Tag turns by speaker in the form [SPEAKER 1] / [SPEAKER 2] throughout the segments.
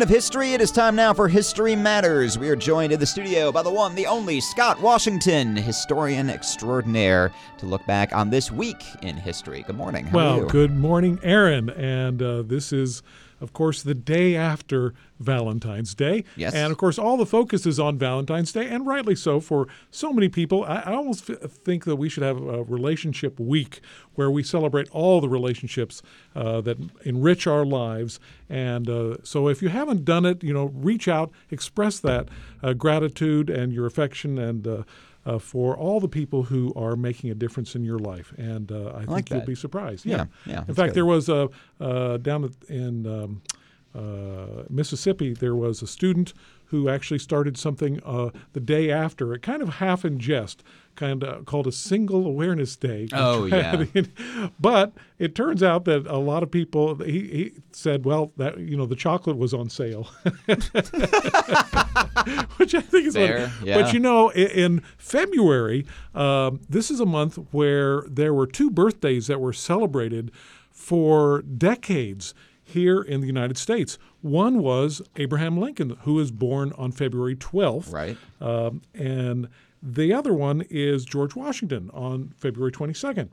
[SPEAKER 1] Speaking of history, it is time now for History Matters. We are joined in the studio by the one, the only Scott Washington, historian extraordinaire, to look back on this week in history. Good morning. How
[SPEAKER 2] well,
[SPEAKER 1] are you?
[SPEAKER 2] good morning, Aaron. And uh, this is, of course, the day after Valentine's Day.
[SPEAKER 1] Yes.
[SPEAKER 2] And of course, all the focus is on Valentine's Day, and rightly so for so many people. I, I almost f- think that we should have a relationship week where we celebrate all the relationships uh, that enrich our lives. And uh, so, if you haven't done it, you know, reach out, express that uh, gratitude and your affection and. Uh, for all the people who are making a difference in your life, and uh, I, think
[SPEAKER 1] like
[SPEAKER 2] you'll be surprised.
[SPEAKER 1] Yeah,
[SPEAKER 2] Yeah,
[SPEAKER 1] yeah,
[SPEAKER 2] In fact,
[SPEAKER 1] good.
[SPEAKER 2] there was a uh, down in um, uh, Mississippi, there was a student who actually started something uh, the day after, it kind of half in jest, kind of called a Single Awareness Day.
[SPEAKER 1] Oh, yeah.
[SPEAKER 2] but it turns out that a lot of people, he, he said, well, that you know, the chocolate was on sale, which I think is
[SPEAKER 1] Fair,
[SPEAKER 2] funny.
[SPEAKER 1] yeah.
[SPEAKER 2] But you know, i- in February, um, this is a month where there were two birthdays that were celebrated for decades here in the United States. One was Abraham Lincoln, who was born on February 12th.
[SPEAKER 1] Right.
[SPEAKER 2] Um, and the other one is George Washington on February 22nd.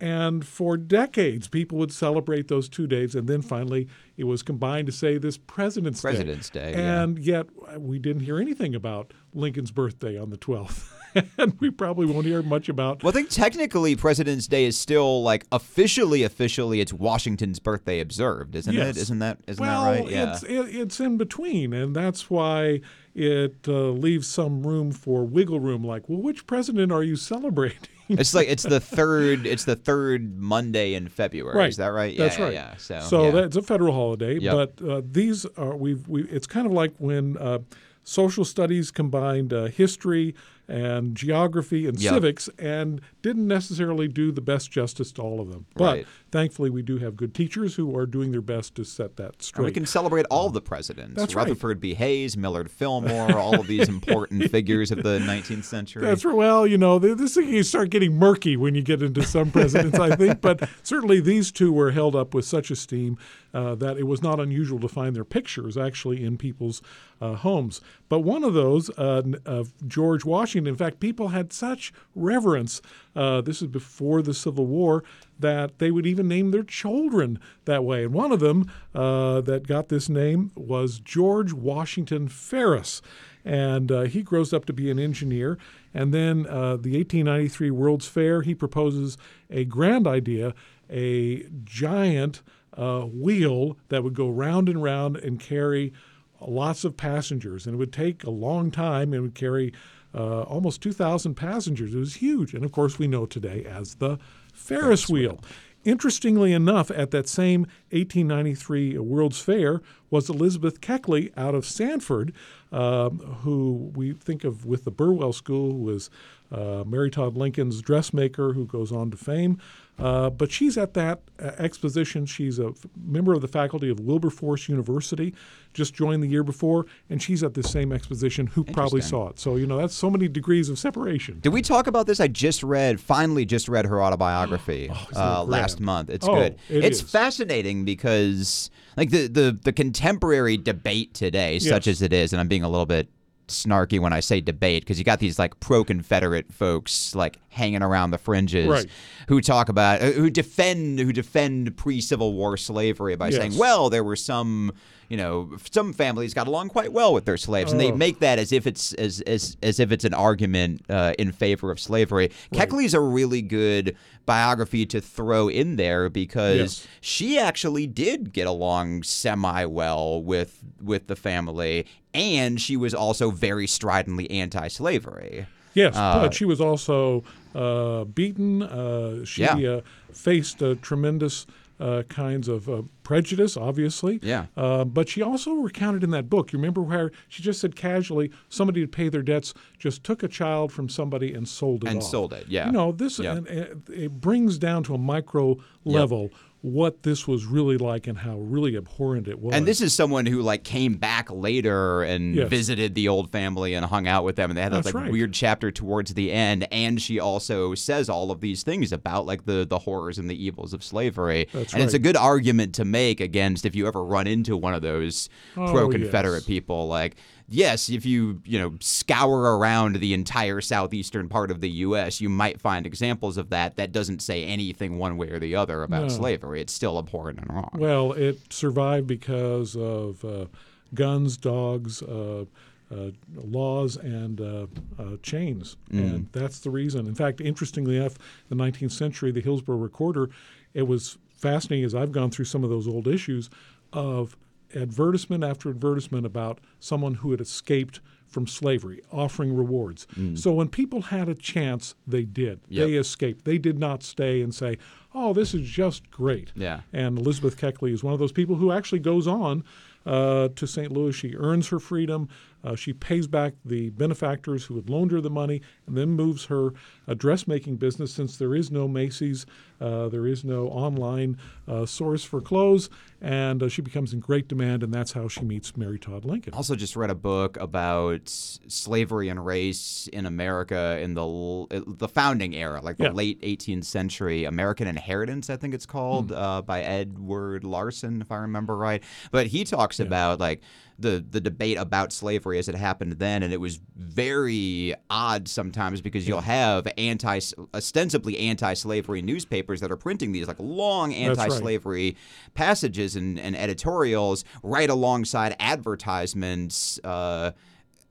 [SPEAKER 2] And for decades, people would celebrate those two days, and then finally it was combined to say this President's,
[SPEAKER 1] President's Day, yeah.
[SPEAKER 2] And yet uh, we didn't hear anything about Lincoln's birthday on the 12th. and we probably won't hear much about
[SPEAKER 1] Well, I think technically President's Day is still like officially, officially, it's Washington's birthday observed, isn't
[SPEAKER 2] Yes.
[SPEAKER 1] it? Isn't that isn't
[SPEAKER 2] well,
[SPEAKER 1] that right? Yeah.
[SPEAKER 2] it's it, it's in between, and that's why it uh, leaves some room for wiggle room. Like, well, which president are you celebrating?
[SPEAKER 1] It's like it's the third. It's the third Monday in February.
[SPEAKER 2] Right.
[SPEAKER 1] Is that right?
[SPEAKER 2] That's
[SPEAKER 1] yeah,
[SPEAKER 2] right.
[SPEAKER 1] Yeah. So,
[SPEAKER 2] So
[SPEAKER 1] yeah.
[SPEAKER 2] that's a federal holiday,
[SPEAKER 1] Yep.
[SPEAKER 2] but uh, these are we've we. It's kind of like when uh, social studies combined uh, history and geography and
[SPEAKER 1] Yep.
[SPEAKER 2] civics, and didn't necessarily do the best justice to all of them. But
[SPEAKER 1] Right.
[SPEAKER 2] thankfully, we do have good teachers who are doing their best to set that
[SPEAKER 1] And
[SPEAKER 2] straight.
[SPEAKER 1] we can celebrate all the presidents.
[SPEAKER 2] That's right.
[SPEAKER 1] Rutherford B. Hayes, Millard Fillmore, all of these important figures of the 19th century.
[SPEAKER 2] That's right. Well, you know, th- this thing you start getting murky when you get into some presidents, I think. But certainly these two were held up with such esteem uh, that it was not unusual to find their pictures actually in people's uh, homes. But one of those, uh, of George Washington, in fact, people had such reverence. Uh, this is before the Civil War that they would even name their children that way. And one of them uh, that got this name was George Washington Ferris and uh, he grows up to be an engineer. And then uh, the 1893 World's Fair, he proposes a grand idea, a giant uh, wheel that would go round and round and carry lots of passengers. And it would take a long time and would carry uh, almost 2,000 passengers. It was huge. And of course, we know today as the Ferris wheel. Interestingly enough, at that same 1893 World's Fair was Elizabeth Keckley out of Sanford, um, who we think of with the Burwell School, who was uh, Mary Todd Lincoln's dressmaker, who goes on to fame. Uh, but she's at that uh, exposition. She's a f- member of the faculty of Wilberforce University, just joined the year before, and she's at the same exposition who probably saw it. So, you know, that's so many degrees of separation.
[SPEAKER 1] Did we talk about this? I just read, finally, just read her autobiography
[SPEAKER 2] Oh,
[SPEAKER 1] uh, last month. It's
[SPEAKER 2] Oh,
[SPEAKER 1] good.
[SPEAKER 2] it
[SPEAKER 1] it's
[SPEAKER 2] is.
[SPEAKER 1] fascinating because, like, the, the, the contemporary debate today, such as it is, and I'm being a little bit snarky when I say debate because you got these like pro-Confederate folks like hanging around the fringes
[SPEAKER 2] Right.
[SPEAKER 1] who talk about uh, who defend who defend pre-Civil War slavery by saying, well, there were some you know some families got along quite well with their slaves, and they
[SPEAKER 2] Oh.
[SPEAKER 1] make that as if it's as as, as if it's an argument uh, in favor of slavery. Keckley's a really good biography to throw in there because
[SPEAKER 2] Yes.
[SPEAKER 1] she actually did get along semi well with with the family, and she was also very stridently anti-slavery.
[SPEAKER 2] Yes,
[SPEAKER 1] Uh,
[SPEAKER 2] but she was also uh, beaten. Uh, she
[SPEAKER 1] Yeah.
[SPEAKER 2] uh, faced uh, tremendous uh, kinds of uh, prejudice, obviously.
[SPEAKER 1] Yeah.
[SPEAKER 2] Uh, but she also recounted in that book. You remember where she just said casually, somebody to pay their debts just took a child from somebody and sold it
[SPEAKER 1] And
[SPEAKER 2] off.
[SPEAKER 1] sold it, yeah.
[SPEAKER 2] You know, this
[SPEAKER 1] Yeah.
[SPEAKER 2] and, and it brings down to a micro level what this was really like and how really abhorrent it was.
[SPEAKER 1] And this is someone who like came back later and
[SPEAKER 2] Yes.
[SPEAKER 1] visited the old family and hung out with them, and they had that like
[SPEAKER 2] right.
[SPEAKER 1] weird chapter towards the end. And she also says all of these things about like the the horrors and the evils of slavery.
[SPEAKER 2] That's
[SPEAKER 1] and it's a good argument to make against if you ever run into one of those
[SPEAKER 2] Oh,
[SPEAKER 1] pro Confederate
[SPEAKER 2] yes.
[SPEAKER 1] people, like. Yes, if you you know scour around the entire southeastern part of the U.S., you might find examples of that. That doesn't say anything one way or the other about
[SPEAKER 2] No.
[SPEAKER 1] slavery. It's still abhorrent and wrong.
[SPEAKER 2] Well, it survived because of uh, guns, dogs, uh, uh, laws, and uh, uh, chains. And that's the reason. In fact, interestingly enough, the 19th century, the Hillsborough Recorder, it was fascinating as I've gone through some of those old issues of advertisement after advertisement about someone who had escaped from slavery, offering rewards. So when people had a chance, they did.
[SPEAKER 1] Yep.
[SPEAKER 2] They escaped. They did not stay and say, "Oh, this is just great."
[SPEAKER 1] Yeah.
[SPEAKER 2] And Elizabeth Keckley is one of those people who actually goes on uh, to St. Louis. She earns her freedom. Uh, she pays back the benefactors who had loaned her the money and then moves her uh, dressmaking business since there is no Macy's, uh, there is no online uh, source for clothes, and uh, she becomes in great demand, and that's how she meets Mary Todd Lincoln.
[SPEAKER 1] Also, just read a book about slavery and race in America in the l- the founding era, like the
[SPEAKER 2] Yeah.
[SPEAKER 1] late 18th century. American Inheritance, I think it's called,
[SPEAKER 2] Hmm.
[SPEAKER 1] uh, by Edward Larson, if I remember right. But he talks about like the the debate about slavery as it happened then, and it was very odd sometimes because you'll have anti ostensibly anti-slavery newspapers that are printing these like long anti-slavery passages and, and editorials right alongside advertisements uh,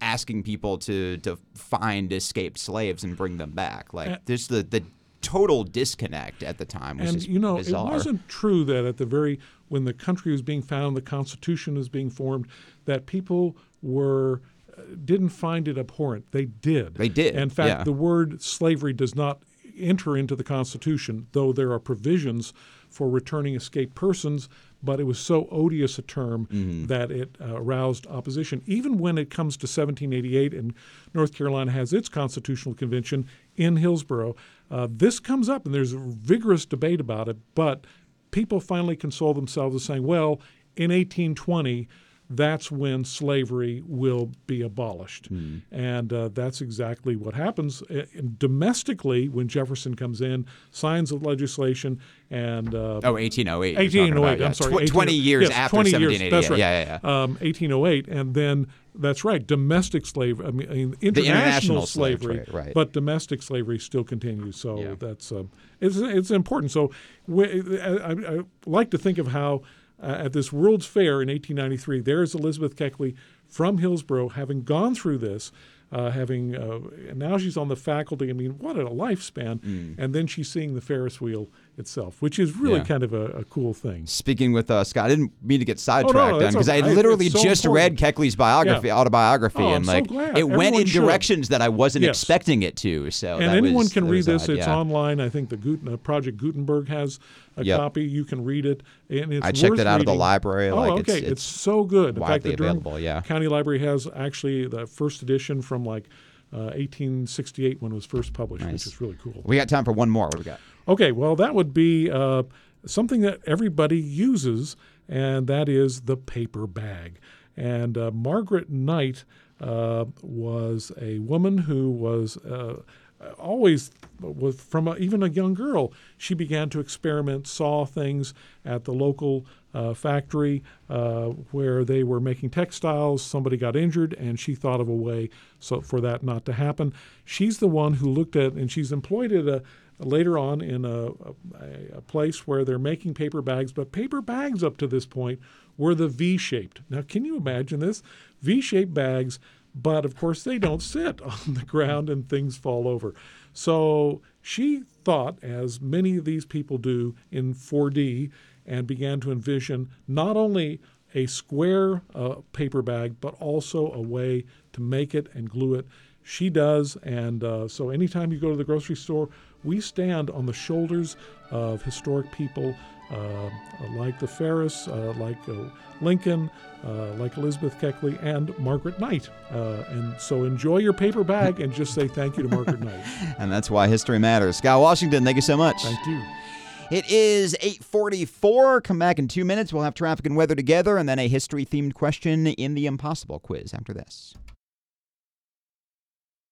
[SPEAKER 1] asking people to to find escaped slaves and bring them back. Like
[SPEAKER 2] Uh,
[SPEAKER 1] there's the the total disconnect at the time, which
[SPEAKER 2] and
[SPEAKER 1] is
[SPEAKER 2] you know,
[SPEAKER 1] bizarre.
[SPEAKER 2] it wasn't true that at the very when the country was being found, the Constitution was being formed, that people were uh, didn't find it abhorrent. They did.
[SPEAKER 1] They did,
[SPEAKER 2] In fact,
[SPEAKER 1] yeah.
[SPEAKER 2] the word slavery does not enter into the Constitution, though there are provisions for returning escaped persons. But it was so odious a term
[SPEAKER 1] Mm-hmm.
[SPEAKER 2] that it uh, aroused opposition. Even when it comes to 1788 and North Carolina has its constitutional convention in Hillsborough, uh, this comes up and there's a vigorous debate about it. But people finally console themselves with saying, well, in 1820, that's when slavery will be abolished. And uh, that's exactly what happens. Uh, and domestically, when Jefferson comes in, signs the legislation, and uh,
[SPEAKER 1] Oh, 1808.
[SPEAKER 2] 1808.
[SPEAKER 1] about, yeah.
[SPEAKER 2] I'm sorry.
[SPEAKER 1] Tw- 20
[SPEAKER 2] 18
[SPEAKER 1] years
[SPEAKER 2] yes,
[SPEAKER 1] after
[SPEAKER 2] 20 years,
[SPEAKER 1] 1788.
[SPEAKER 2] That's right.
[SPEAKER 1] Yeah, yeah, yeah.
[SPEAKER 2] Um, 1808, and then that's right. Domestic slavery. I mean, international,
[SPEAKER 1] international slave
[SPEAKER 2] slavery,
[SPEAKER 1] trade, right.
[SPEAKER 2] but domestic slavery still continues. So
[SPEAKER 1] Yeah.
[SPEAKER 2] that's um, it's it's important. So we, I, I like to think of how uh, at this World's Fair in 1893, there is Elizabeth Keckley from Hillsborough, having gone through this. Uh, having uh, and now she's on the faculty. I mean, what a lifespan!
[SPEAKER 1] Mm.
[SPEAKER 2] And then she's seeing the Ferris wheel itself, which is really
[SPEAKER 1] Yeah.
[SPEAKER 2] kind of a, a cool thing.
[SPEAKER 1] Speaking with uh, Scott, I didn't mean to get sidetracked then
[SPEAKER 2] Oh, that's
[SPEAKER 1] because I literally
[SPEAKER 2] It's so
[SPEAKER 1] just read. Keckley's biography,
[SPEAKER 2] Yeah.
[SPEAKER 1] autobiography,
[SPEAKER 2] Oh, I'm
[SPEAKER 1] and
[SPEAKER 2] so
[SPEAKER 1] like
[SPEAKER 2] glad.
[SPEAKER 1] it went in
[SPEAKER 2] should.
[SPEAKER 1] directions that I wasn't
[SPEAKER 2] Yes.
[SPEAKER 1] expecting it to. So
[SPEAKER 2] and anyone
[SPEAKER 1] was-
[SPEAKER 2] can read this.
[SPEAKER 1] odd,
[SPEAKER 2] It's
[SPEAKER 1] yeah.
[SPEAKER 2] online. I think the Guten, uh, Project Gutenberg has a
[SPEAKER 1] Yep.
[SPEAKER 2] copy. You can read it, and it's
[SPEAKER 1] I checked it out of the library,
[SPEAKER 2] Oh,
[SPEAKER 1] like,
[SPEAKER 2] okay,
[SPEAKER 1] it's-
[SPEAKER 2] it's, so good. In fact,
[SPEAKER 1] widely
[SPEAKER 2] the Durham
[SPEAKER 1] available, yeah.
[SPEAKER 2] County Library has actually the first edition from like uh, 1868 when it was first published,
[SPEAKER 1] Nice.
[SPEAKER 2] which is really cool.
[SPEAKER 1] We got time for one more. What do we got?
[SPEAKER 2] Okay, well, that would be uh, something that everybody uses, and that is the paper bag. And uh, Margaret Knight uh, was a woman who was uh, always was from a, even a young girl. She began to experiment, saw things at the local uh, factory uh, where they were making textiles. Somebody got injured, and she thought of a way so for that not to happen. She's the one who looked at, and she's employed at a later on in a, a, a place where they're making paper bags, but paper bags up to this point were the V shaped. Now, can you imagine this? V shaped bags, but of course they don't sit on the ground and things fall over. So she thought, as many of these people do in 4D, and began to envision not only a square uh, paper bag, but also a way to make it and glue it. She does, and uh, so anytime you go to the grocery store, we stand on the shoulders of historic people uh, like the Ferris, uh, like uh, Lincoln, uh, like Elizabeth Keckley, and Margaret Knight. Uh, and so enjoy your paper bag and just say thank you to Margaret Knight.
[SPEAKER 1] And that's why history matters. Scott Washington, thank you so much.
[SPEAKER 2] Thank you.
[SPEAKER 1] It is 8:44. Come back in 2 minutes. We'll have traffic and weather together and then a history-themed question in the impossible quiz after this.